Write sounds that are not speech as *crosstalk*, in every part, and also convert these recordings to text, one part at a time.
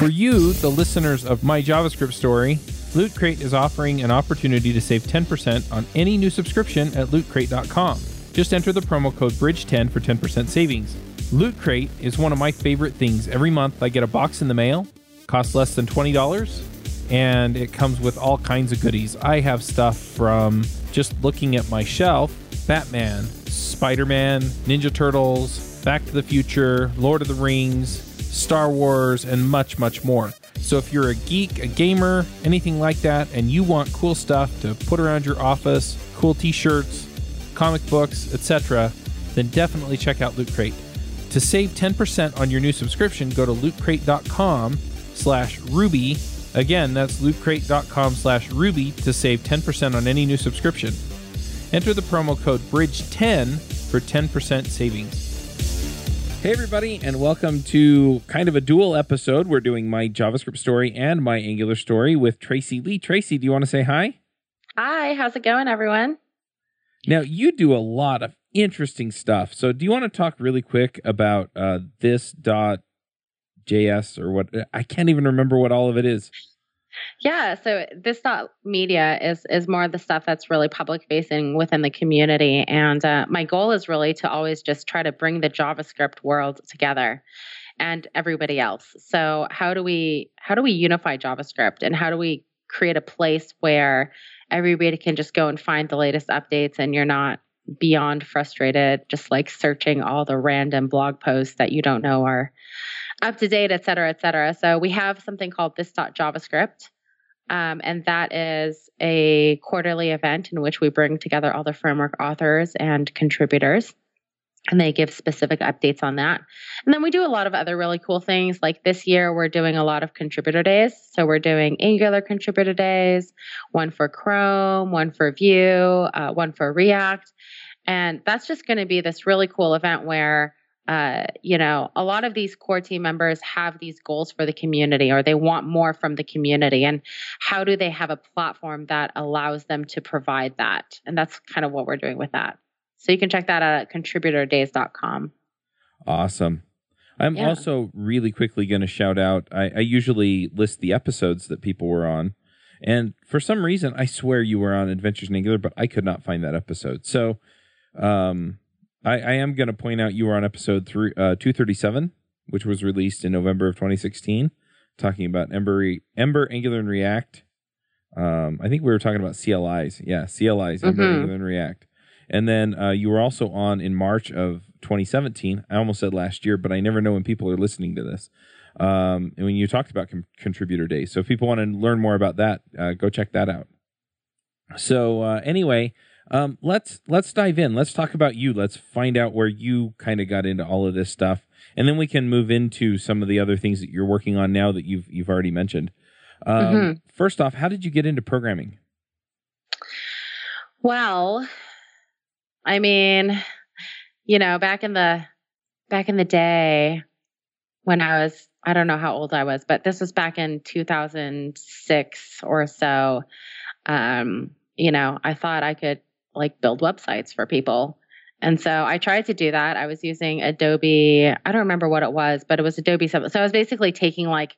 For you, the listeners of my JavaScript story, Loot Crate is offering an opportunity to save 10% on any new subscription at lootcrate.com. Just enter the promo code BRIDGE10 for 10% savings. Loot Crate is one of my favorite things. Every month I get a box in the mail, costs less than $20, and it comes with all kinds of goodies. I have stuff from just looking at my shelf Batman, Spider Man, Ninja Turtles, Back to the Future, Lord of the Rings, Star Wars, and much, much more. So if you're a geek, a gamer, anything like that, and you want cool stuff to put around your office, cool t-shirts, comic books, etc., then definitely check out Loot Crate. To save 10% on your new subscription, go to lootcrate.com slash ruby. Again, that's lootcrate.com slash ruby to save 10% on any new subscription. Enter the promo code BRIDGE10 for 10% savings. Hey, everybody, and welcome to kind of a dual episode. We're doing my JavaScript story and my Angular story with Tracy Lee. Tracy, do you want to say hi? Hi, how's it going, everyone? Now, you do a lot of interesting stuff. So, do you want to talk really quick about uh, this dot JS or what? I can't even remember what all of it is. Yeah, so this dot media is is more of the stuff that's really public facing within the community, and uh, my goal is really to always just try to bring the JavaScript world together and everybody else. So how do we how do we unify JavaScript, and how do we create a place where everybody can just go and find the latest updates, and you're not beyond frustrated just like searching all the random blog posts that you don't know are up to date, et cetera, et cetera. So we have something called this JavaScript. Um, and that is a quarterly event in which we bring together all the framework authors and contributors. And they give specific updates on that. And then we do a lot of other really cool things. Like this year, we're doing a lot of contributor days. So we're doing Angular contributor days, one for Chrome, one for Vue, uh, one for React. And that's just going to be this really cool event where uh, you know, a lot of these core team members have these goals for the community or they want more from the community. And how do they have a platform that allows them to provide that? And that's kind of what we're doing with that. So you can check that out at contributordays.com. Awesome. I'm yeah. also really quickly going to shout out. I, I usually list the episodes that people were on. And for some reason, I swear you were on Adventures in Angular, but I could not find that episode. So, um, I, I am going to point out you were on episode three, uh, 237, which was released in November of 2016, talking about Ember, Ember Angular, and React. Um, I think we were talking about CLIs. Yeah, CLIs, Ember, mm-hmm. Angular, and React. And then uh, you were also on in March of 2017. I almost said last year, but I never know when people are listening to this. Um, and when you talked about com- contributor days. So if people want to learn more about that, uh, go check that out. So uh, anyway, um, let's let's dive in. Let's talk about you. Let's find out where you kind of got into all of this stuff, and then we can move into some of the other things that you're working on now that you've you've already mentioned. Um, mm-hmm. First off, how did you get into programming? Well, I mean, you know, back in the back in the day when I was I don't know how old I was, but this was back in 2006 or so. Um, you know, I thought I could like build websites for people. And so I tried to do that. I was using Adobe, I don't remember what it was, but it was Adobe something. So I was basically taking like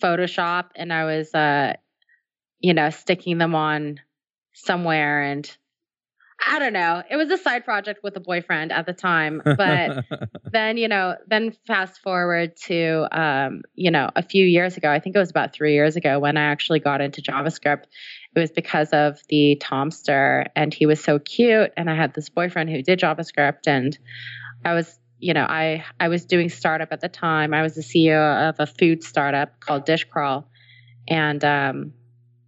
Photoshop and I was uh you know, sticking them on somewhere and I don't know. It was a side project with a boyfriend at the time, but *laughs* then, you know, then fast forward to um, you know, a few years ago, I think it was about 3 years ago when I actually got into JavaScript it was because of the Tomster and he was so cute and I had this boyfriend who did JavaScript and I was you know I I was doing startup at the time. I was the CEO of a food startup called Dishcrawl and um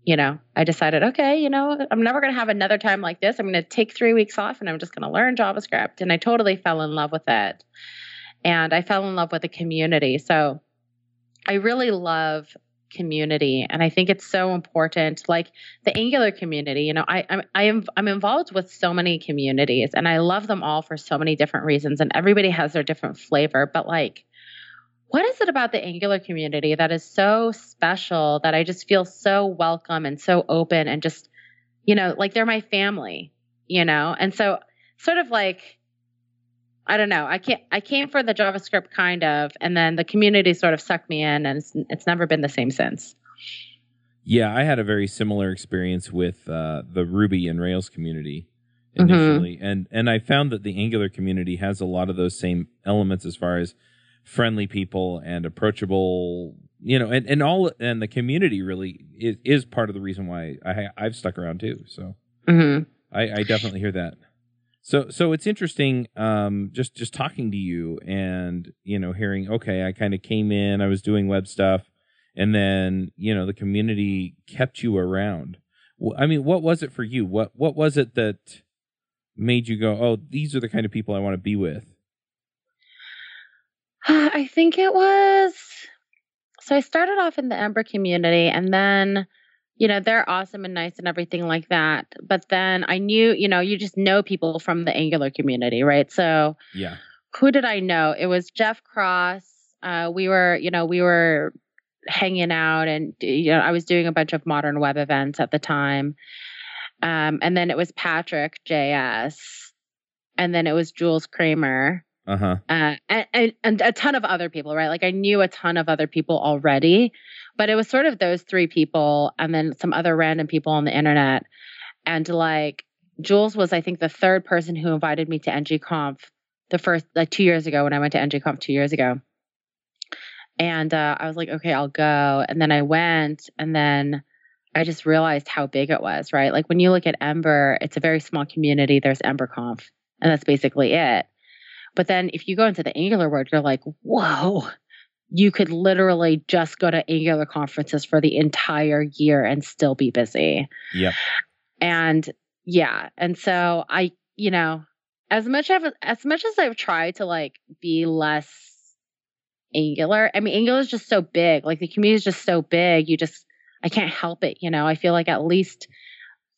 you know I decided okay you know I'm never going to have another time like this. I'm going to take 3 weeks off and I'm just going to learn JavaScript and I totally fell in love with it. And I fell in love with the community. So I really love community. And i think it's so important like the angular community you know i i'm I am, i'm involved with so many communities and i love them all for so many different reasons and everybody has their different flavor. But like what is it about the angular community that is so special that i just feel so welcome and so open and just you know like they're my family you know? And so sort of like I don't know. I can't. I came for the JavaScript kind of, and then the community sort of sucked me in, and it's, it's never been the same since. Yeah, I had a very similar experience with uh, the Ruby and Rails community Mm-hmm. initially, and and I found that the Angular community has a lot of those same elements as far as friendly people and approachable, you know, and and all and the community really is, is part of the reason why I I've stuck around too. So hmm I, I definitely hear that. So so it's interesting, um, just just talking to you and you know hearing. Okay, I kind of came in, I was doing web stuff, and then you know the community kept you around. Wh- I mean, what was it for you? What what was it that made you go, oh, these are the kind of people I want to be with? *sighs* I think it was. So I started off in the Ember community, and then, you know, they're awesome and nice and everything like that. But then I knew, you know, you just know people from the Angular community, right? So Yeah, who did I know? It was Jeff Cross. Uh, we were, you know, we were hanging out, and you know, I was doing a bunch of modern web events at the time. Um, and then it was Patrick JS, and then it was Jules Kremer uh huh, uh, and, and, and a ton of other people, right? Like I knew a ton of other people already, but it was sort of those three people and then some other random people on the internet. And like Jules was, I think, the third person who invited me to NGConf the first, like two years ago when I went to NGConf two years ago. And uh, I was like, okay, I'll go. And then I went, and then I just realized how big it was, right? Like when you look at Ember, it's a very small community. There's EmberConf, and that's basically it. But then if you go into the Angular world, you're like, whoa, you could literally just go to Angular conferences for the entire year and still be busy. Yeah. And yeah, and so I, you know, as much as as much as I've tried to like be less Angular, I mean, Angular is just so big. Like the community is just so big. You just, I can't help it. You know, I feel like at least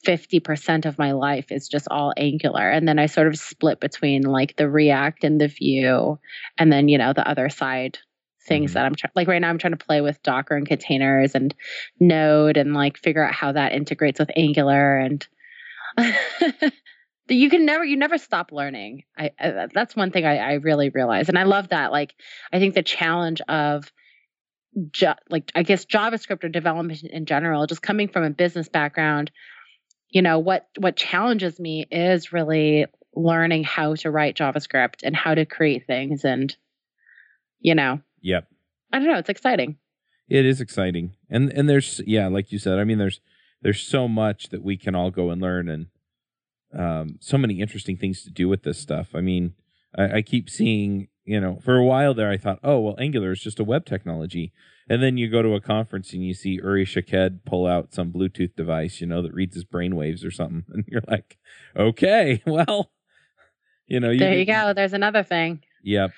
50% of my life is just all Angular. And then I sort of split between like the React and the Vue, and then, you know, the other side things Mhm. that I'm trying, like right now, I'm trying to play with Docker and containers and Node and like figure out how that integrates with Angular. And *laughs* you can never, you never stop learning. I, I that's one thing I, I really realize. And I love that. Like, I think the challenge of, ju- like I guess JavaScript or development in general, just coming from a business background, you know what what challenges me is really learning how to write JavaScript and how to create things, and you know, yep. I don't know, it's exciting. It is exciting, and and there's yeah, like you said. I mean, there's there's so much that we can all go and learn, and um, so many interesting things to do with this stuff. I mean, I, I keep seeing, you know, for a while there, I thought, oh well, Angular is just a web technology, and then you go to a conference and you see Uri Shaked pull out some Bluetooth device, you know, that reads his brainwaves or something, *laughs* and you're like, okay, *laughs* well, you know, there you go. There's another thing. Yep.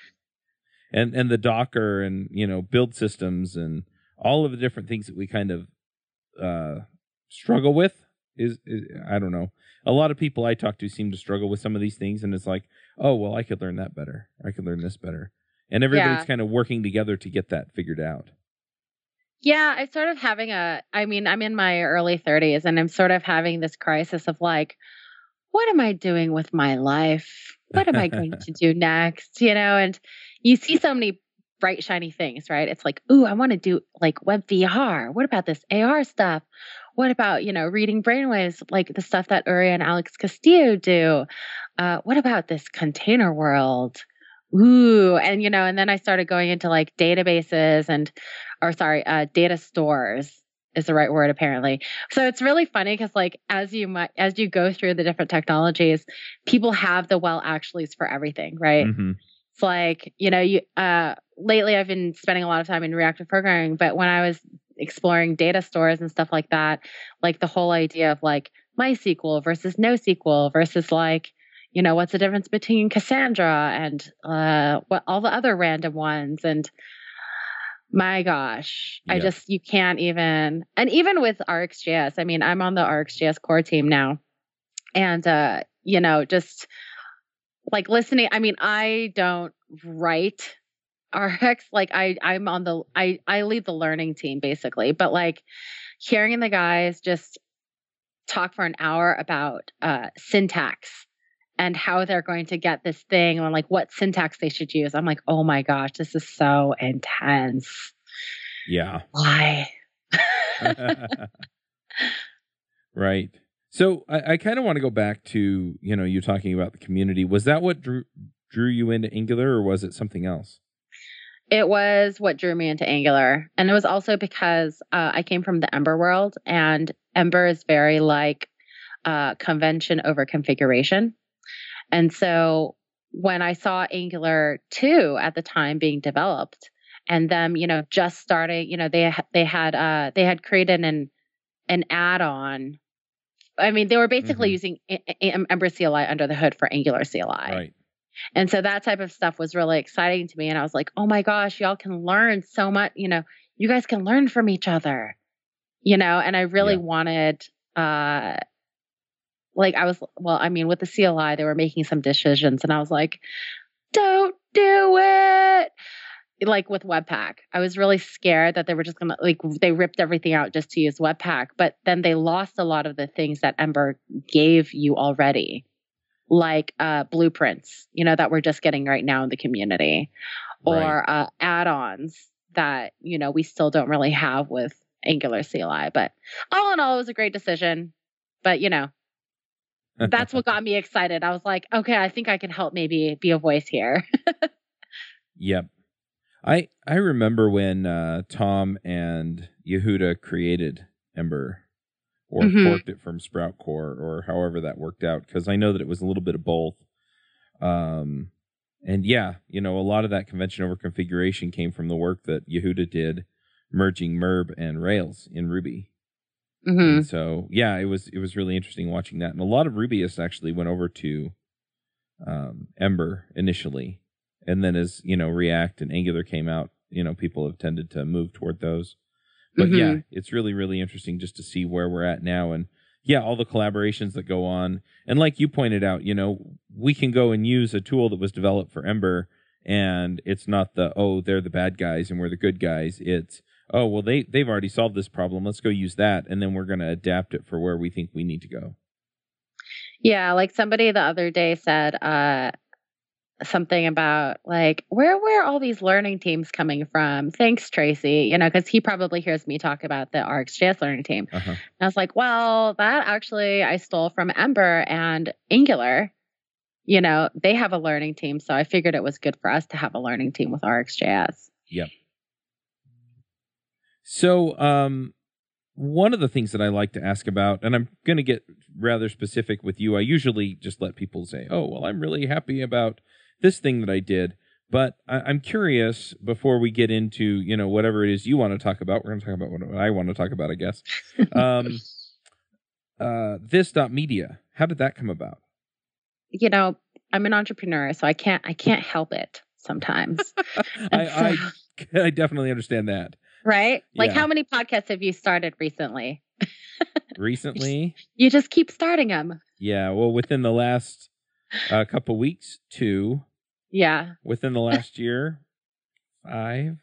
And and the Docker and you know build systems and all of the different things that we kind of uh, struggle with is, is I don't know. A lot of people I talk to seem to struggle with some of these things, and it's like, oh well, I could learn that better. I could learn this better, and everybody's Yeah. kind of working together to get that figured out. Yeah, I sort of having a I mean, I'm in my early 30s and I'm sort of having this crisis of like what am I doing with my life? What am I going *laughs* to do next? You know, and you see so many bright shiny things, right? It's like, "Ooh, I want to do like web VR. What about this AR stuff? What about, you know, reading brainwaves like the stuff that Uri and Alex Castillo do? Uh, what about this container world? Ooh, and you know, and then I started going into like databases and or sorry, uh, data stores is the right word apparently. So it's really funny because like as you might as you go through the different technologies, people have the well actuallys for everything, right? Mhm. It's like, you know, you uh lately I've been spending a lot of time in reactive programming, but when I was exploring data stores and stuff like that, like the whole idea of like MySQL versus NoSQL versus like, you know, what's the difference between Cassandra and uh what all the other random ones and my gosh, I just you can't even and even with RxJS, I mean, I'm on the RxJS core team now. And uh, you know, just like listening, I mean, I don't write RX like I I'm on the I I lead the learning team basically, but like hearing the guys just talk for an hour about uh syntax and how they're going to get this thing and like what syntax they should use. I'm like, oh my gosh, this is so intense. Yeah. Why? *laughs* right. So I, I kind of want to go back to you know you talking about the community. Was that what drew drew you into Angular, or was it something else? It was what drew me into Angular, and it was also because uh, I came from the Ember world, and Ember is very like uh, convention over configuration, and so when I saw Angular two at the time being developed, and them you know just starting, you know they they had uh, they had created an an add-on I mean, they were basically Mhm. using Ember CLI under the hood for Angular CLI. Right. And so that type of stuff was really exciting to me. And I was like, oh my gosh, y'all can learn so much. You know, you guys can learn from each other, you know, and I really Yeah. wanted, uh, like I was, well, I mean, with the CLI, they were making some decisions and I was like, don't do it. Like with Webpack, I was really scared that they were just gonna like they ripped everything out just to use Webpack, but then they lost a lot of the things that Ember gave you already, like uh, blueprints, you know, that we're just getting right now in the community, Right. or uh, add-ons that you know we still don't really have with Angular CLI. But all in all, it was a great decision. But you know, that's what got *laughs* me excited. I was like, okay, I think I can help maybe be a voice here. *laughs* Yep. I I remember when uh, Tom and Yehuda created Ember or Mhm. forked it from SproutCore or however that worked out because I know that it was a little bit of both. Um, and yeah, you know, a lot of that convention over configuration came from the work that Yehuda did merging Merb and Rails in Ruby. hmm And so yeah, it was it was really interesting watching that. And a lot of Rubyists actually went over to um, Ember initially, and then as you know React and Angular came out, you know people have tended to move toward those. But yeah, it's really really interesting just to see where we're at now, and yeah, all the collaborations that go on. And like you pointed out, you know, we can go and use a tool that was developed for Ember, and it's not the oh they're the bad guys and we're the good guys. It's oh well they they've already solved this problem let's go use that and then we're going to adapt it for where we think we need to go Yeah, like somebody the other day said uh something about like where where all these learning teams coming from? Thanks, Tracy. You know, because he probably hears me talk about the RxJS learning team. uh-huh. And I was like, well, that actually I stole from Ember and Angular. You know, they have a learning team, so I figured it was good for us to have a learning team with RxJS. Yep so um one of the things that i like to ask about and i'm going to get rather specific with you i usually just let people say oh well i'm really happy about this thing that i did but I, i'm curious before we get into you know whatever it is you want to talk about we're going to talk about what i want to talk about i guess *laughs* um uh this dot media how did that come about You know, I'm an entrepreneur, so I can't I can't help it sometimes. *laughs* I, *laughs* so- I I definitely understand that. right? Like Yeah. how many podcasts have you started recently? Recently, You just keep starting them. yeah, well, within the last uh, couple weeks, two. Yeah. Within the last year, five.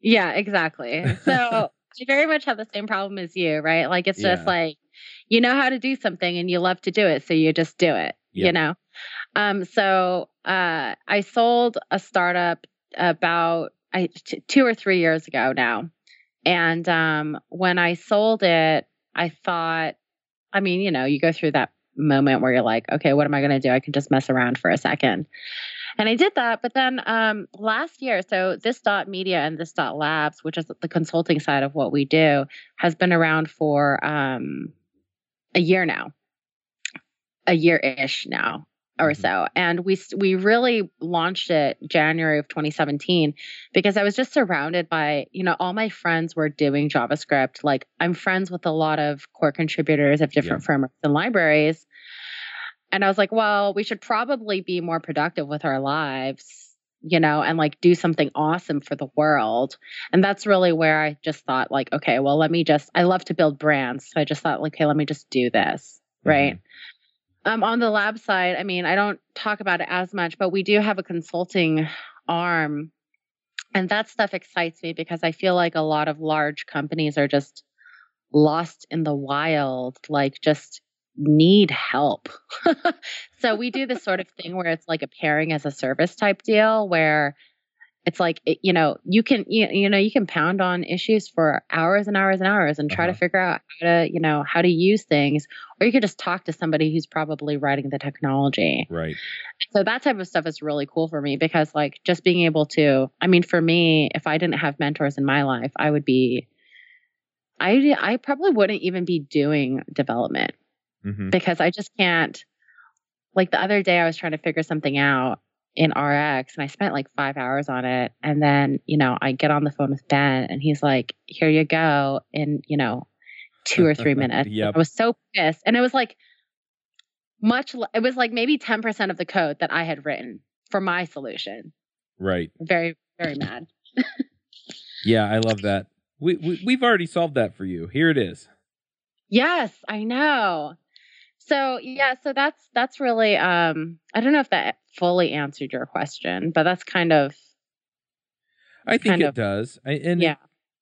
Yeah, exactly. So *laughs* I very much have the same problem as you, right? Like it's just Yeah. like you know how to do something and you love to do it, so you just do it. Yep. You know. Um. So uh, I sold a startup about I t- two or three years ago now, and um, when I sold it, I thought, I mean, you know, you go through that moment where you're like, okay, what am I going to do? I can just mess around for a second. And I did that, but then um, last year, so this dot media and this dot labs, which is the consulting side of what we do, has been around for um, a year now, a year ish now or Mhm. so. And we we really launched it January of 2017 because I was just surrounded by you know all my friends were doing JavaScript. Like I'm friends with a lot of core contributors of different frameworks and libraries. And I was like, well, we should probably be more productive with our lives, you know, and like do something awesome for the world. And that's really where I just thought, like, okay, well, let me just, I love to build brands. So I just thought, like, okay, let me just do this. Right. Um, on the lab side, I mean, I don't talk about it as much, but we do have a consulting arm. And that stuff excites me because I feel like a lot of large companies are just lost in the wild, like just need help. *laughs* so we do this sort of thing where it's like a pairing as a service type deal where it's like it, you know you can you, you know you can pound on issues for hours and hours and hours and try Uh-huh. to figure out how to you know how to use things or you could just talk to somebody who's probably writing the technology Right. so that type of stuff is really cool for me because like just being able to i mean for me if i didn't have mentors in my life i would be i i probably wouldn't even be doing development hmm because I just can't. Like the other day, I was trying to figure something out in RX and I spent like five hours on it. And then, you know, I get on the phone with Ben and he's like, here you go in, you know, two or three *laughs* minutes. Yep. I was so pissed. And it was like much, it was like maybe 10% of the code that I had written for my solution. Right. Very, very mad. *laughs* Yeah, I love that. We, we we've already solved that for you. Here it is. Yes, I know. So yeah, so that's that's really um I don't know if that fully answered your question, but that's kind of I think Kind it of. does. I, and Yeah.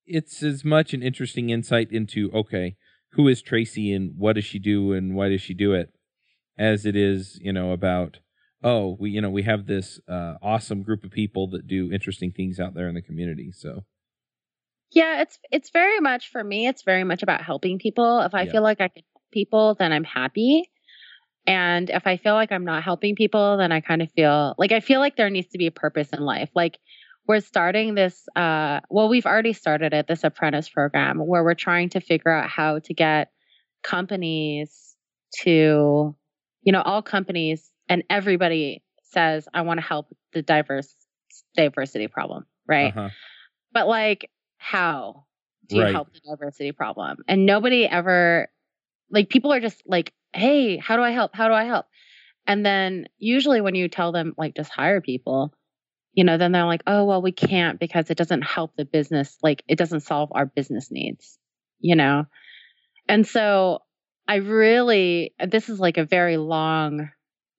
it's as much an interesting insight into okay, who is Tracy and what does she do and why does she do it, as it is you know about oh we you know we have this uh, awesome group of people that do interesting things out there in the community. So Yeah, it's it's very much for me, it's very much about helping people. If I Yeah. feel like I can help people, then I'm happy. And if I feel like I'm not helping people, then I kind of feel like I feel like there needs to be a purpose in life. Like we're starting this uh well, we've already started it, this apprentice program where we're trying to figure out how to get companies to you know, all companies and everybody says I want to help the diverse diversity problem, right? uh-huh. but like how do you Right. help the diversity problem and nobody ever like people are just like hey how do i help? How do i help? And then usually when you tell them like just hire people you know then they're like oh well we can't because it doesn't help the business like it doesn't solve our business needs you know? And so i really this is like a very long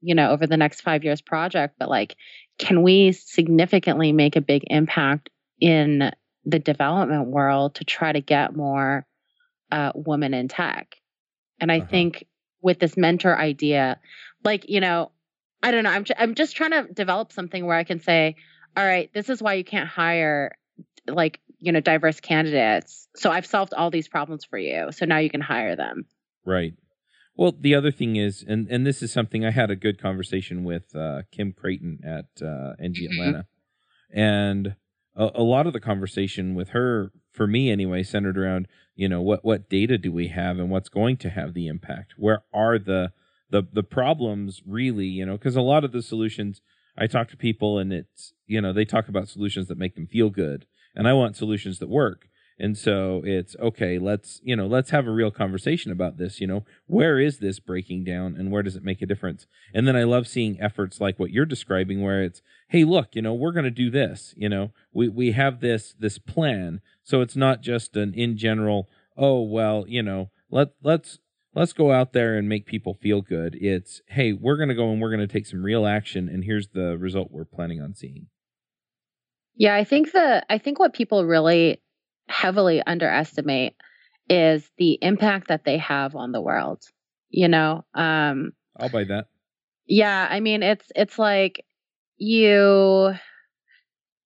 you know over the next 5 years project but like can we significantly make a big impact in the development world to try to get more uh, women in tech. And I Uh-huh. think with this mentor idea, like you know, I don't know, I'm I'm just trying to develop something where I can say, all right, this is why you can't hire like you know diverse candidates. So I've solved all these problems for you. So now you can hire them. Right. Well, the other thing is, and and this is something I had a good conversation with uh, Kim Crayton at uh, NG Mhm. Atlanta, and a, a lot of the conversation with her, for me anyway, centered around you know what what data do we have and what's going to have the impact. Where are the the the problems really? You know, because a lot of the solutions I talk to people and it's you know they talk about solutions that make them feel good, and I want solutions that work. And so it's okay, let's, you know, let's have a real conversation about this, you know, where is this breaking down and where does it make a difference? And then I love seeing efforts like what you're describing where it's, hey, look, you know, we're going to do this, you know. We we have this this plan. So it's not just an in general, oh, well, you know, let let's let's go out there and make people feel good. It's, hey, we're going to go and we're going to take some real action and here's the result we're planning on seeing. Yeah, I think the I think what people really heavily underestimate is the impact that they have on the world. You know, um, I'll buy that. yeah, I mean it's it's like you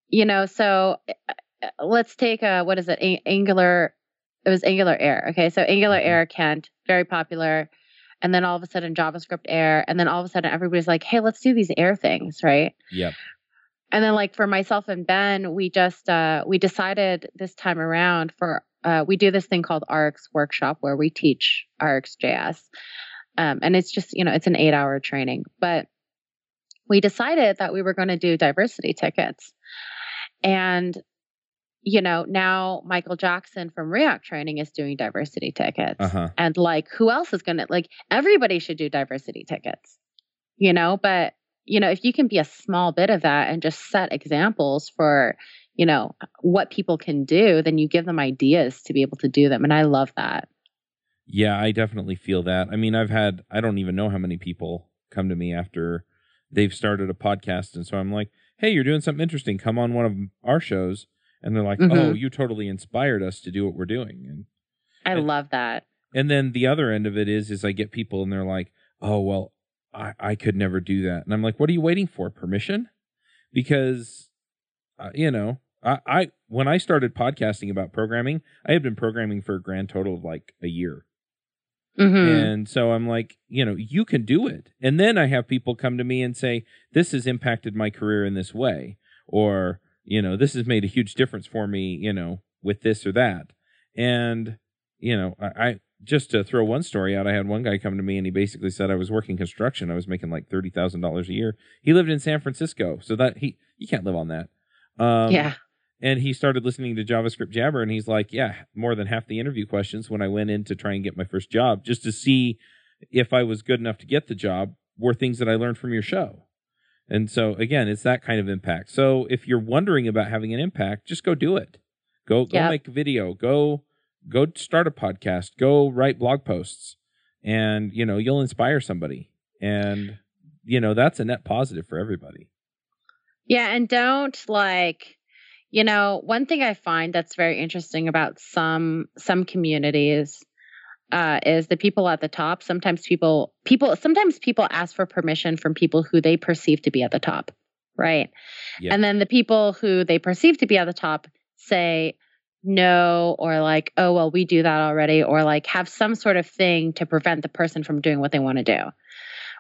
you know, so uh, let's take a what is it? A- Angular it was Angular Air. Okay, so Angular Mhm. Air Kent, very popular. And then all of a sudden JavaScript Air, and then all of a sudden everybody's like, "Hey, let's do these Air things, right?" Yep. And then like for myself and ben we just uh we decided this time around for uh we do this thing called rx workshop where we teach rxjs um and it's just you know it's an eight hour training. But we decided that we were going to do diversity tickets. And you know now michael jackson from react training is doing diversity tickets. Uh-huh. and like who else is going to like everybody should do diversity tickets you know? But you know if you can be a small bit of that and just set examples for you know what people can do then you give them ideas to be able to do them and i love that Yeah, I definitely feel that. I mean, I've had I don't even know how many people come to me after they've started a podcast and so I'm like, "Hey, you're doing something interesting. Come on one of our shows." And they're like, Mhm. "Oh, you totally inspired us to do what we're doing." And i And- love that and then the other end of it is is I get people and they're like, "Oh, well, I I could never do that." And I'm like, "What are you waiting for? Permission?" Because uh, you know, I I when I started podcasting about programming, I had been programming for a grand total of like a year. Mhm. And so I'm like, you know, you can do it. And then I have people come to me and say, this has impacted my career in this way, or, you know, this has made a huge difference for me, you know, with this or that. And, you know, I, I just to throw one story out, I had one guy come to me and he basically said I was working construction. I was making like thirty thousand dollars a year. He lived in San Francisco, so that he you can't live on that. Um, yeah. and he started listening to JavaScript Jabber, and he's like, "Yeah, more than half the interview questions when I went in to try and get my first job, just to see if I was good enough to get the job, were things that I learned from your show." And so again, it's that kind of impact. So if you're wondering about having an impact, just go do it. Go go Yep. make a video. Go go start a podcast. Go write blog posts, and you know you'll inspire somebody. And you know that's a net positive for everybody. Yeah, and don't like you know, one thing I find that's very interesting about some some communities uh, is the people at the top. Sometimes people people sometimes people ask for permission from people who they perceive to be at the top, right? Yeah. And then the people who they perceive to be at the top say no or like, oh well, we do that already, or like have some sort of thing to prevent the person from doing what they want to do.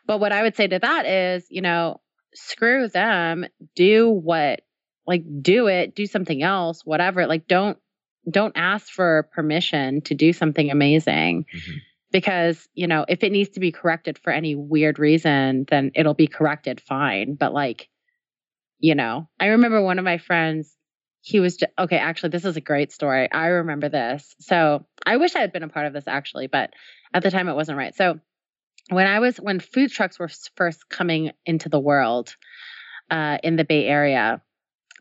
But what I would say to that is, you know, screw them, do what like do it, do something else, whatever. Like don't don't ask for permission to do something amazing Mhm. because, you know, if it needs to be corrected for any weird reason, then it'll be corrected fine, but like you know, I remember one of my friends he was just, okay, actually this is a great story. I remember this. So, I wish I had been a part of this actually, but at the time it wasn't right. So, when I was when food trucks were first coming into the world uh, in the Bay Area,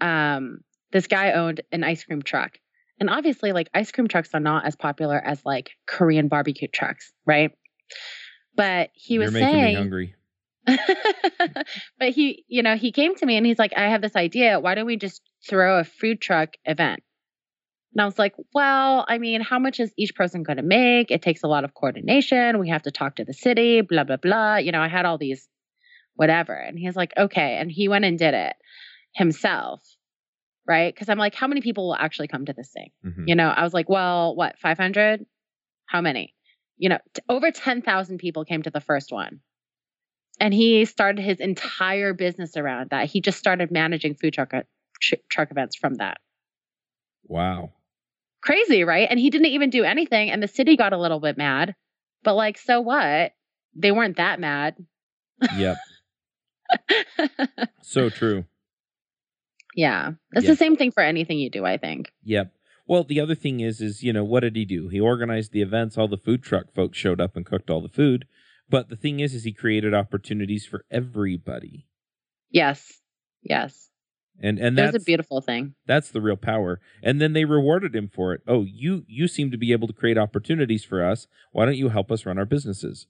um, this guy owned an ice cream truck, and obviously, like ice cream trucks are not as popular as like Korean barbecue trucks, right? But he was You're making me saying, hungry. *laughs* but he, you know, he came to me and he's like, I have this idea. Why don't we just throw a food truck event? And I was like, well, I mean, how much is each person going to make? It takes a lot of coordination. We have to talk to the city, blah, blah, blah. You know, I had all these whatever. And he's like, okay. And he went and did it himself. Right. Cause I'm like, how many people will actually come to this thing? Mhm. You know, I was like, well, what, 500? How many? You know, t- over 10,000 people came to the first one. And he started his entire business around that. He just started managing food truck, tr- truck events from that. Wow. Crazy, right? And he didn't even do anything. And the city got a little bit mad. But like, so what? They weren't that mad. Yep. *laughs* so true. yeah. It's Yeah. the same thing for anything you do, I think. Yep. Well, the other thing is, is you know, what did he do? He organized the events. All the food truck folks showed up and cooked all the food. But the thing is, is he created opportunities for everybody, Yes. Yes. And and that's a beautiful thing. that's the real power. And then they rewarded him for it. Oh, you you seem to be able to create opportunities for us. Why don't you help us run our businesses?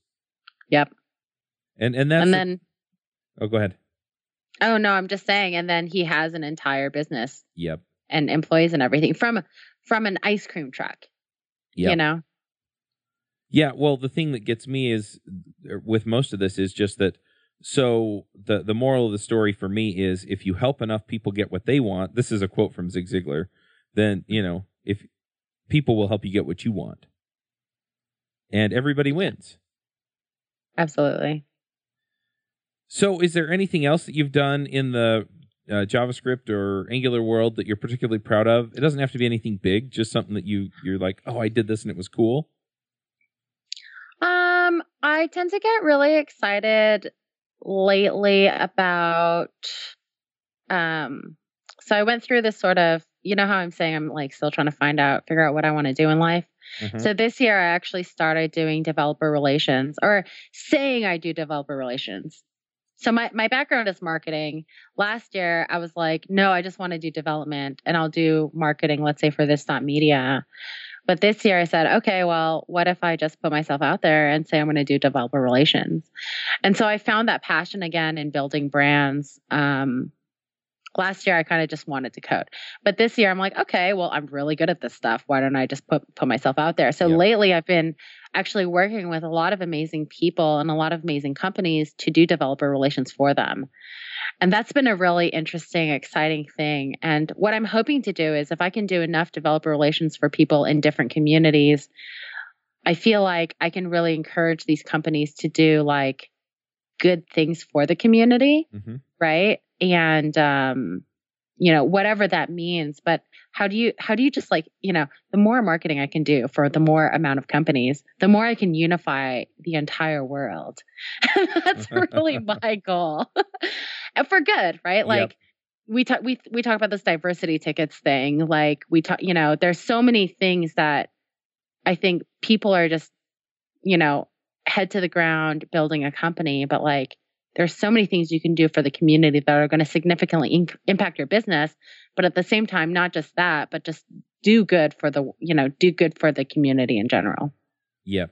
Yep. And and that's and the- then, oh, go ahead. oh no, I'm just saying. And then he has an entire business Yep. and employees and everything from from an ice cream truck. Yep. You know? Yeah, well, the thing that gets me is er, with most of this is just that. So the the moral of the story for me is if you help enough people get what they want. This is a quote from Zig Ziglar. Then you know if people will help you get what you want, and everybody wins. Absolutely. So, is there anything else that you've done in the uh, JavaScript or Angular world that you're particularly proud of? It doesn't have to be anything big, just something that you you're like, oh, I did this and it was cool. Um, I tend to get really excited lately about um so I went through this sort of you know how I'm saying I'm like still trying to find out figure out what I want to do in life. Mhm. So this year I actually started doing developer relations or saying I do developer relations. So my my background is marketing. Last year I was like, no, I just want to do development and I'll do marketing, let's say for this dot media. But this year I said, okay, well, what if I just put myself out there and say I'm going to do developer relations? And so I found that passion again in building brands. Um, last year I kind of just wanted to code. But this year I'm like, okay, well, I'm really good at this stuff. Why don't I just put put myself out there? So Yep. lately I've been actually working with a lot of amazing people and a lot of amazing companies to do developer relations for them. And that's been a really interesting, exciting thing. And what I'm hoping to do is if I can do enough developer relations for people in different communities, I feel like I can really encourage these companies to do like good things for the community hmm right and um you know whatever that means but how do you how do you just like you know the more marketing i can do for the more amount of companies the more i can unify the entire world. *laughs* That's really *laughs* my goal. For good right? Like we talk we we talk about this diversity tickets thing like we talk you know there's so many things that i think people are just you know head to the ground building a company but like there's so many things you can do for the community that are going to significantly in- impact your business but at the same time not just that but just do good for the you know do good for the community in general Yep.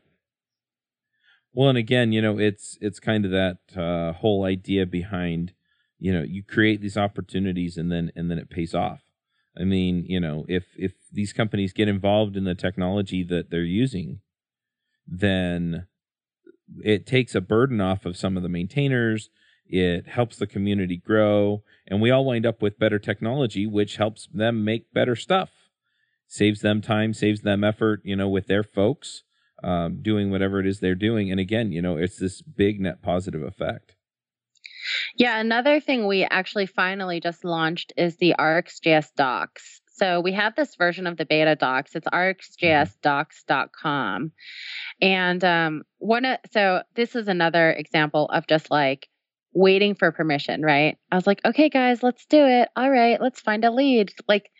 Well, and again, you know, it's it's kind of that uh, whole idea behind, you know, you create these opportunities and then and then it pays off. I mean, you know, if if these companies get involved in the technology that they're using, then it takes a burden off of some of the maintainers. It helps the community grow, and we all wind up with better technology, which helps them make better stuff. Saves them time, saves them effort, you know, with their folks um, doing whatever it is they're doing. And again, you know, it's this big net positive effect. Yeah, another thing we actually finally just launched is the RxJS docs. So we have this version of the beta docs. It's rxjsdocs.com. And um one of, so this is another example of just like waiting for permission, right? I was like, "Okay guys, let's do it. All right, let's find a lead. Like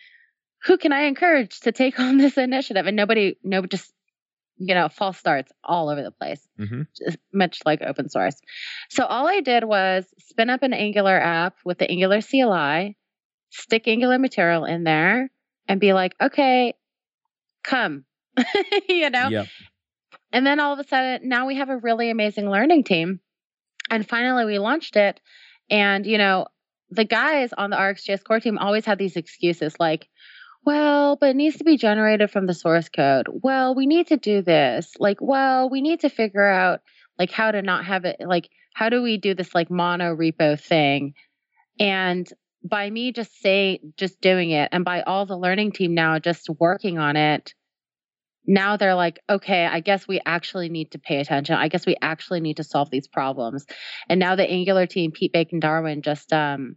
who can I encourage to take *laughs* on this initiative?" And nobody no just you know, false starts all over the place Mm-hmm. just much like open source. So all I did was spin up an Angular app with the Angular CLI, stick Angular material in there, and be like, okay, come, *laughs* you know. Yep. And then all of a sudden, now we have a really amazing learning team. And finally, we launched it. And, you know, the guys on the RxJS core team always had these excuses like, well, but it needs to be generated from the source code. Well, we need to do this. Like, well, we need to figure out like how to not have it like how do we do this like mono repo thing? And by me just saying just doing it and by all the learning team now just working on it, now they're like, okay, I guess we actually need to pay attention. I guess we actually need to solve these problems. And now the Angular team, Pete Bacon Darwin, just um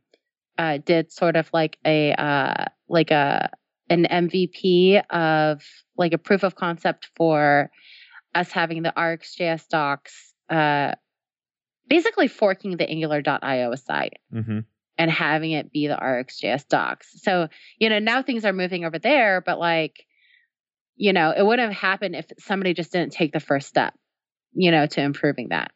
uh did sort of like a uh like a an MVP of like a proof of concept for us having the RxJS docs, uh, basically forking the Angular.io site Mm-hmm. and having it be the RxJS docs. So, you know, now things are moving over there, but like, you know, it wouldn't have happened if somebody just didn't take the first step, you know, to improving that.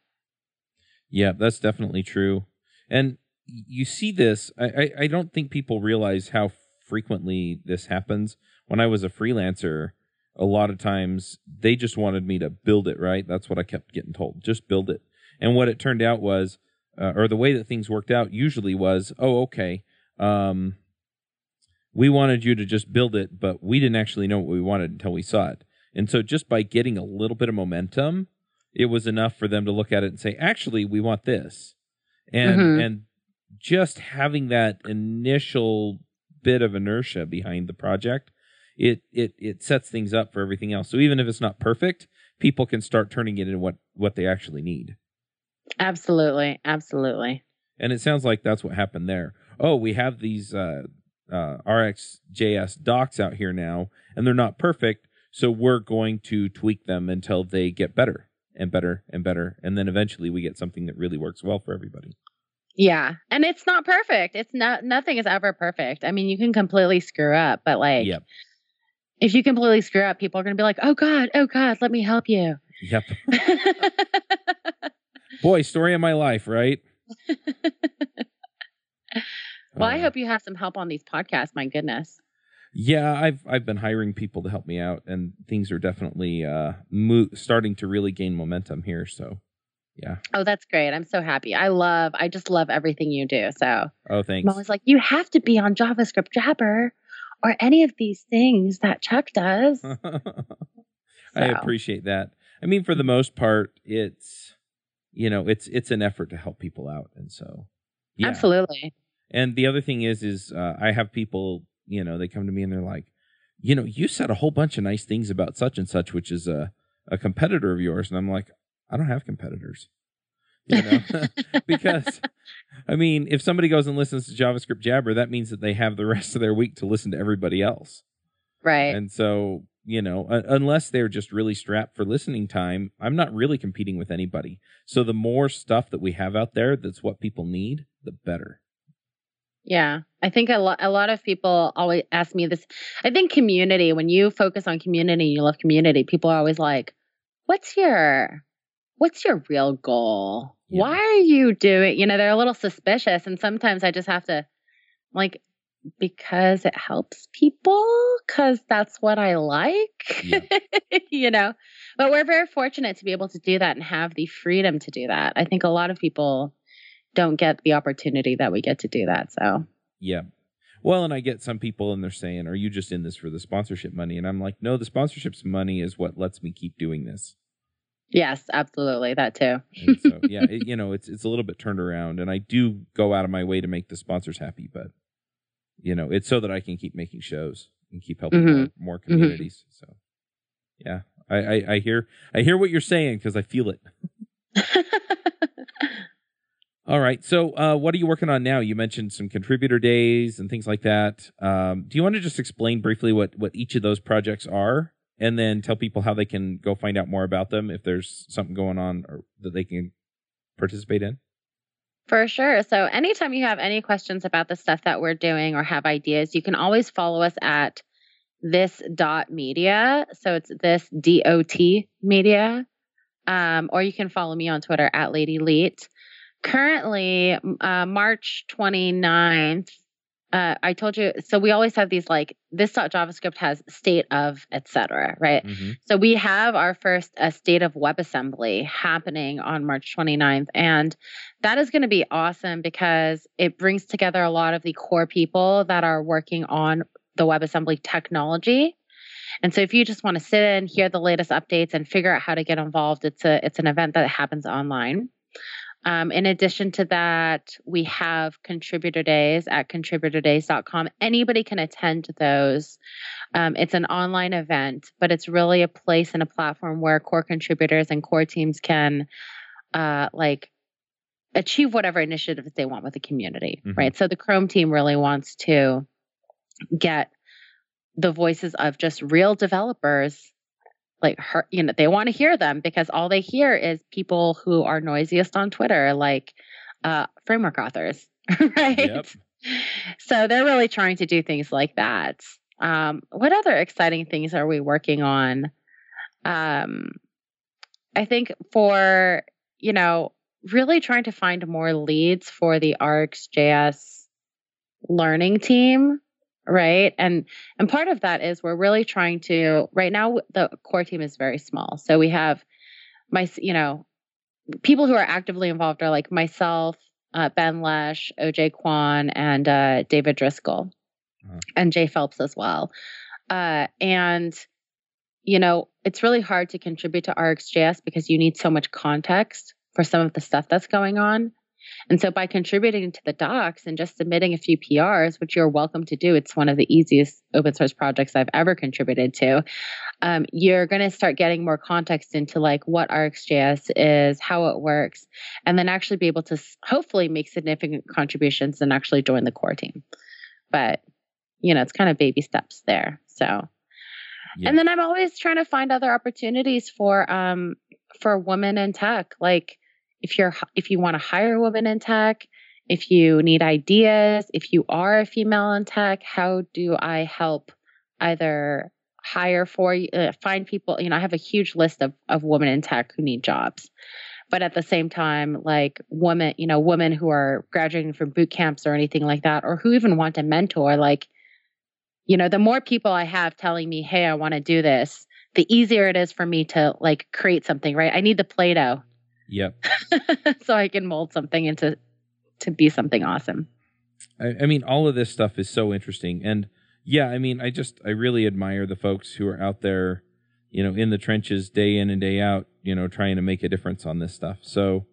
Yeah, that's definitely true. And you see this. I, I, I don't think people realize how frequently this happens. When I was a freelancer, a lot of times they just wanted me to build it, right? That's what I kept getting told. Just build it. And what it turned out was, uh, or the way that things worked out usually was, oh, okay. Um, we wanted you to just build it, but we didn't actually know what we wanted until we saw it. And so just by getting a little bit of momentum, it was enough for them to look at it and say, actually, we want this. And Mhm. and just having that initial bit of inertia behind the project, it it it sets things up for everything else. So even if it's not perfect, people can start turning it into what what they actually need. Absolutely. Absolutely. And it sounds like that's what happened there. Oh, we have these uh, uh, RxJS docs out here now, and they're not perfect. So we're going to tweak them until they get better and better and better. And then eventually we get something that really works well for everybody. Yeah. And it's not perfect. It's not, nothing is ever perfect. I mean, you can completely screw up, but like, Yep. if you completely screw up, people are going to be like, oh God, oh God, let me help you. Yep. *laughs* Boy, story of my life, right? *laughs* well, I hope you have some help on these podcasts. My goodness. Yeah, I've I've been hiring people to help me out, and things are definitely uh mo- starting to really gain momentum here. So, Yeah. Oh, that's great. I'm so happy. I love, I just love everything you do. So Oh, thanks. I'm always like, you have to be on JavaScript Jabber or any of these things that Chuck does. *laughs* I appreciate that. I mean, for the most part, it's you know, it's it's an effort to help people out, and so yeah. Absolutely. And the other thing is, is uh, I have people, you know, they come to me and they're like, you know, you said a whole bunch of nice things about such and such, which is a a competitor of yours, and I'm like, I don't have competitors, you know, *laughs* because I mean, if somebody goes and listens to JavaScript Jabber, that means that they have the rest of their week to listen to everybody else. Right. And so, you know, un- unless they're just really strapped for listening time, I'm not really competing with anybody. So the more stuff that we have out there that's what people need, the better. Yeah, I think a lot a lot of people always ask me this. I think community, when you focus on community, and you love community, people are always like, "What's your what's your real goal? Yeah. Why are you doing?" You know, they're a little suspicious and sometimes I just have to like because it helps people cuz that's what I like. Yeah. *laughs* you know. But we're very fortunate to be able to do that and have the freedom to do that. I think a lot of people don't get the opportunity that we get to do that. So, Yeah. Well, and I get some people and they're saying, Are you just in this for the sponsorship money? And I'm like, No, the sponsorship's money is what lets me keep doing this. yes, absolutely. That too. So, *laughs* yeah, it, you know, it's it's a little bit turned around, and I do go out of my way to make the sponsors happy, but you know, it's so that I can keep making shows and keep helping more, Mhm. more communities. So, yeah, I, I I hear I hear what you're saying because I feel it. *laughs* All right, so uh, what are you working on now? You mentioned some contributor days and things like that. Um, do you want to just explain briefly what what each of those projects are, and then tell people how they can go find out more about them if there's something going on or that they can participate in? For sure. So, anytime you have any questions about the stuff that we're doing or have ideas, you can always follow us at this dot media. So, it's this dot media. Um, or you can follow me on Twitter at Lady Leet. Currently, uh, March 29th, uh, I told you, so we always have these like this JavaScript has state of, etc right? Mm-hmm. So we have our first uh, state of WebAssembly happening on March 29th. And that is going to be awesome because it brings together a lot of the core people that are working on the WebAssembly technology. And so if you just want to sit in, hear the latest updates and figure out how to get involved, it's a it's an event that happens online. Um, in addition to that, we have contributor days at contributordays.com. Anybody can attend those. Um, it's an online event, but it's really a place and a platform where core contributors and core teams can, uh, like, achieve whatever initiatives they want with the community, Mhm. right? So the Chrome team really wants to get the voices of just real developers like her you know they want to hear them because all they hear is people who are noisiest on twitter like uh framework authors *laughs* right? Yep. so they're really trying to do things like that. Um what other exciting things are we working on? Um i think for you know really trying to find more leads for the RxJS learning team right? And and part of that is we're really trying to right now the core team is very small. So we have my you know people who are actively involved are like myself uh, ben lesh oj kwon and uh, david driscoll Uh-huh. and jay phelps as well. Uh, and you know it's really hard to contribute to rxjs because you need so much context for some of the stuff that's going on and so by contributing to the docs and just submitting a few PRs, which you're welcome to do, it's one of the easiest open source projects I've ever contributed to. Um, you're going to start getting more context into like what RxJS is, how it works, and then actually be able to hopefully make significant contributions and actually join the core team. But, you know, it's kind of baby steps there. So, Yeah. and then I'm always trying to find other opportunities for um for women in tech. Like if you're if you want to hire a woman in tech, if you need ideas, if you are a female in tech, how do I help either hire for you, uh, find people? You know, I have a huge list of of women in tech who need jobs. But at the same time, like women, you know, women who are graduating from boot camps or anything like that, or who even want a mentor, like you know, the more people I have telling me, hey, I want to do this, the easier it is for me to like create something, right? I need the Play Doh. Yep. *laughs* so I can mold something into to be something awesome. I, I mean, all of this stuff is so interesting, and yeah, I mean, I just I really admire the folks who are out there, you know, in the trenches day in and day out, you know, trying to make a difference on this stuff. So,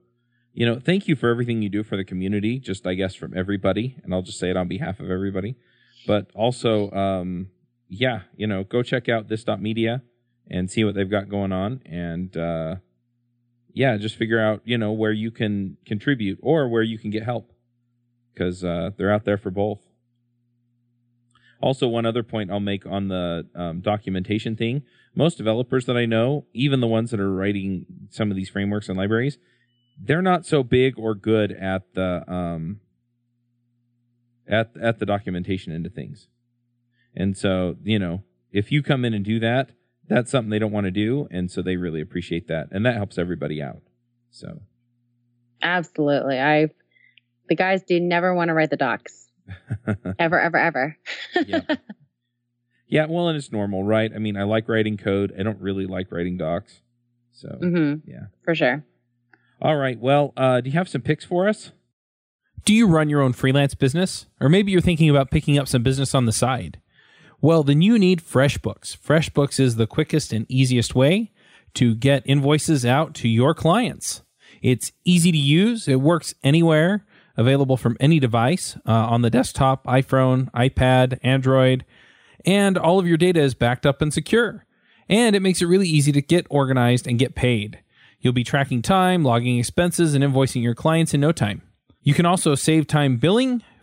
you know, thank you for everything you do for the community. Just I guess from everybody, and I'll just say it on behalf of everybody, but also, um, yeah, you know, go check out this dot media and see what they've got going on, and uh, yeah, just figure out you know where you can contribute or where you can get help because uh, they're out there for both. Also, one other point I'll make on the um, documentation thing: most developers that I know, even the ones that are writing some of these frameworks and libraries, they're not so big or good at the um, at at the documentation into things. And so, you know, if you come in and do that, that's something they don't want to do, and so they really appreciate that, and that helps everybody out. So, Absolutely. I the guys do never want to write the docs. *laughs* ever, ever, ever. yeah. *laughs* Yeah, well, and it's normal, right? I mean, I like writing code. I don't really like writing docs. So, mm-hmm. yeah. For sure. All right. Well, uh, do you have some picks for us? Do you run your own freelance business? Or maybe you're thinking about picking up some business on the side? Well, then you need FreshBooks. FreshBooks is the quickest and easiest way to get invoices out to your clients. It's easy to use, it works anywhere, available from any device uh, on the desktop, iPhone, iPad, Android, and all of your data is backed up and secure. And it makes it really easy to get organized and get paid. You'll be tracking time, logging expenses, and invoicing your clients in no time. You can also save time billing,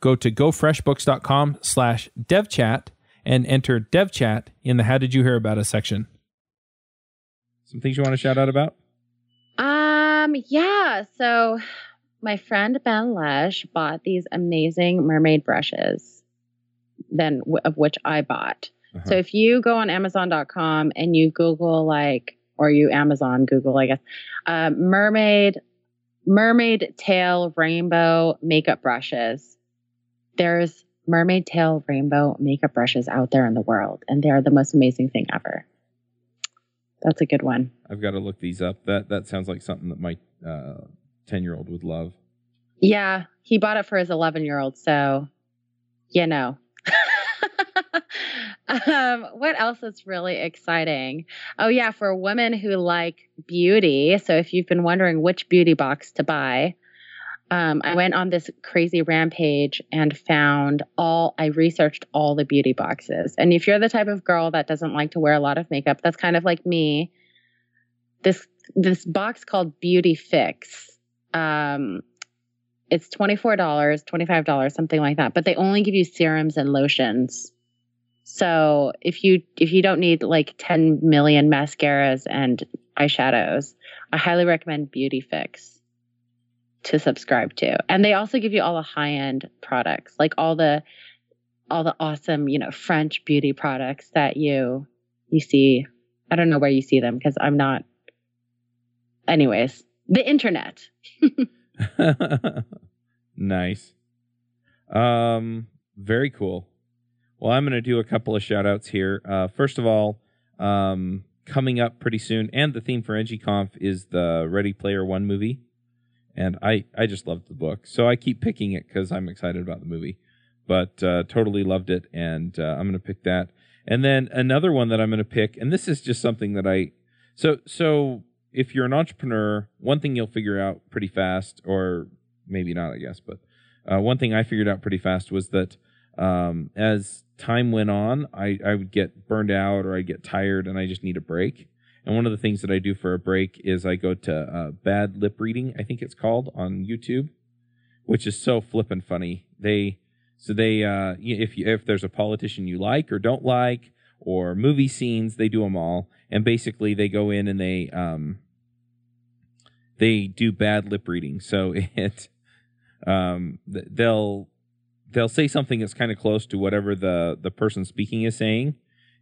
go to gofreshbooks.com slash devchat and enter devchat in the How Did You Hear About Us section. Some things you want to shout out about? Um, yeah. So my friend Ben Lesh bought these amazing mermaid brushes, then of which I bought. Uh-huh. So if you go on Amazon.com and you Google like, or you Amazon Google, I guess, uh, mermaid, mermaid tail rainbow makeup brushes. There's mermaid tail rainbow makeup brushes out there in the world, and they're the most amazing thing ever. That's a good one. I've got to look these up. That that sounds like something that my ten year old would love. Yeah, he bought it for his 11 year old, so you know. *laughs* um, what else is really exciting? Oh yeah, for women who like beauty. So if you've been wondering which beauty box to buy, um, I went on this crazy rampage and found all. I researched all the beauty boxes, and if you're the type of girl that doesn't like to wear a lot of makeup, that's kind of like me. This this box called Beauty Fix. Um, it's twenty four dollars, twenty five dollars, something like that. But they only give you serums and lotions. So if you if you don't need like ten million mascaras and eyeshadows, I highly recommend Beauty Fix to subscribe to. And they also give you all the high end products, like all the all the awesome, you know, French beauty products that you you see. I don't know where you see them because I'm not. Anyways, the internet. *laughs* nice. Um, very cool. Well, I'm going to do a couple of shout outs here. Uh, first of all, um, coming up pretty soon, and the theme for NGConf is the Ready Player One movie. And I, I just loved the book. So I keep picking it because I'm excited about the movie. But uh, totally loved it, and uh, I'm going to pick that. And then another one that I'm going to pick, and this is just something that I. So, so if you're an entrepreneur, one thing you'll figure out pretty fast, or maybe not, I guess, but uh, one thing I figured out pretty fast was that um, as time went on, I, I would get burned out or I'd get tired and I just need a break. And one of the things that I do for a break is I go to uh, Bad Lip Reading, I think it's called, on YouTube, which is so flippin' funny. They so they uh, if you, if there's a politician you like or don't like or movie scenes, they do them all. And basically, they go in and they um, they do bad lip reading. So *laughs* it um they'll they'll say something that's kind of close to whatever the the person speaking is saying,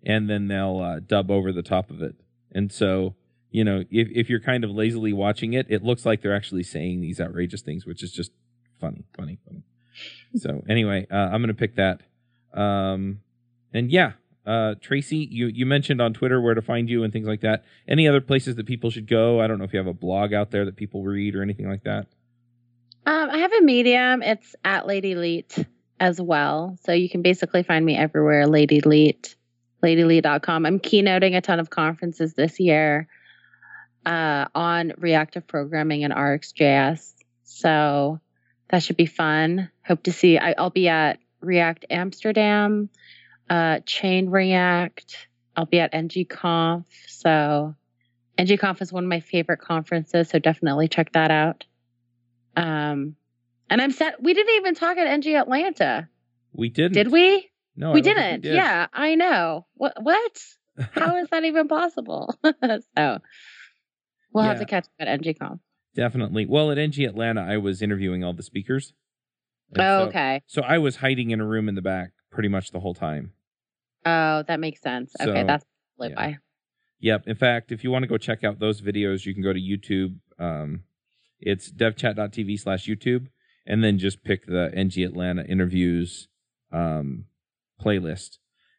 and then they'll uh, dub over the top of it. And so you know if if you're kind of lazily watching it, it looks like they're actually saying these outrageous things, which is just funny, funny, funny. *laughs* so anyway, uh, I'm gonna pick that. Um, and yeah, uh, Tracy, you you mentioned on Twitter where to find you and things like that. Any other places that people should go? I don't know if you have a blog out there that people read or anything like that. Um, I have a medium. It's at Lady Leet as well. So you can basically find me everywhere, Lady Leet, ladyleet.com. I'm keynoting a ton of conferences this year uh, on reactive programming and RxJS. So that should be fun. Hope to see. I, I'll be at React Amsterdam, uh, Chain React. I'll be at NGConf. So NGConf is one of my favorite conferences. So definitely check that out. Um, and I'm set. We didn't even talk at NG Atlanta. We didn't. Did we? No, we I don't think didn't. did. Yeah, I know. What? What? How is that even possible? *laughs* so we'll have to catch up at NGConf. Definitely. Well, at NG Atlanta, I was interviewing all the speakers. And Oh, so- okay. So I was hiding in a room in the back pretty much the whole time. Oh, that makes sense. okay, that's live yeah. by. Yep. In fact, if you want to go check out those videos, you can go to YouTube. Um, it's devchat.tv slash YouTube, and then just pick the NG Atlanta interviews um, playlist.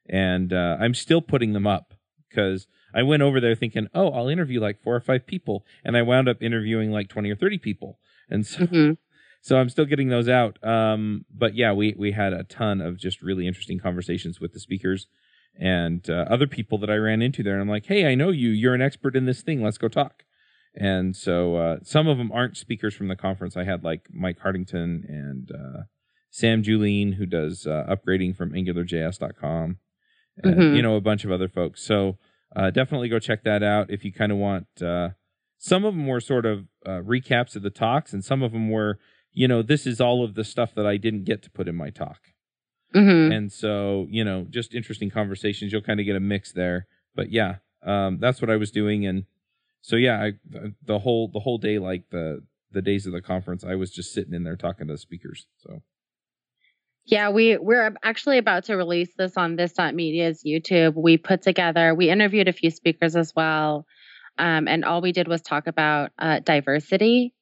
And uh, I'm still putting them up because I went over there thinking, oh, I'll interview like four or five people. And I wound up interviewing like 20 or 30 people. And so hmm so I'm still getting those out. Um, but yeah, we we had a ton of just really interesting conversations with the speakers and uh, other people that I ran into there. And I'm like, hey, I know you. You're an expert in this thing. Let's go talk. And so uh, some of them aren't speakers from the conference. I had like Mike Hartington and uh, Sam Julien, who does uh, upgrading from AngularJS.com, and Mhm. you know a bunch of other folks. So uh, definitely go check that out if you kind of want. Uh, some of them were sort of uh, recaps of the talks, and some of them were, you know, this is all of the stuff that I didn't get to put in my talk. hmm And so, you know, just interesting conversations. You'll kind of get a mix there. But yeah, um, that's what I was doing. And so, yeah, I, the whole the whole day, like the the days of the conference, I was just sitting in there talking to the speakers. So Yeah, we we're actually about to release this on this media's YouTube. We put together, we interviewed a few speakers as well, um, and all we did was talk about uh, diversity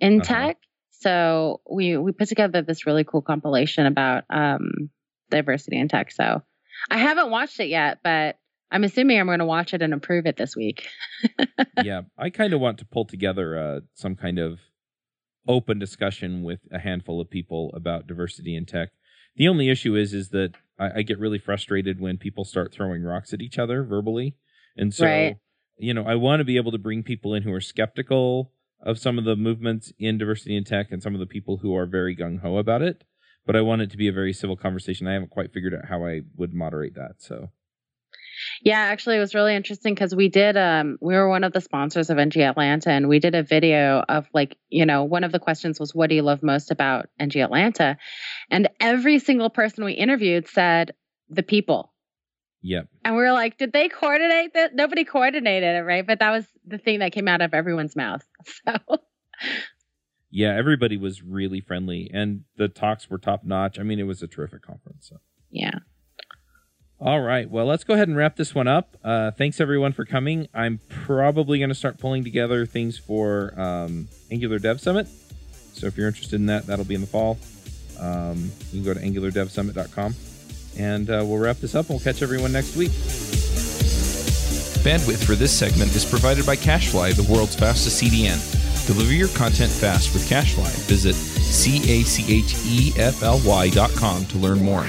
in Uh-huh. tech. So we we put together this really cool compilation about um, diversity in tech. So I haven't watched it yet, but I'm assuming I'm going to watch it and approve it this week. *laughs* yeah, I kind of want to pull together uh, some kind of open discussion with a handful of people about diversity in tech. The only issue is is that I, I get really frustrated when people start throwing rocks at each other verbally, and so Right. you know I want to be able to bring people in who are skeptical of some of the movements in diversity in tech and some of the people who are very gung ho about it. But I want it to be a very civil conversation. I haven't quite figured out how I would moderate that. So Yeah, actually, it was really interesting because we did. Um, we were one of the sponsors of NG Atlanta, and we did a video of like, you know, one of the questions was, "What do you love most about NG Atlanta?" And every single person we interviewed said, "The people." yep, And we were like, "Did they coordinate that?" Nobody coordinated it, right? But that was the thing that came out of everyone's mouth. *laughs* So, yeah, everybody was really friendly and the talks were top notch. I mean, it was a terrific conference. So. yeah. All right. Well, let's go ahead and wrap this one up. Uh, thanks everyone for coming. I'm probably going to start pulling together things for um, Angular Dev Summit. So if you're interested in that, that'll be in the fall. Um, you can go to angulardevsummit.com and uh, we'll wrap this up we'll catch everyone next week. Bandwidth for this segment is provided by CacheFly, the world's fastest CDN. Deliver your content fast with CacheFly. Visit C A C H E F L Y dot com to learn more.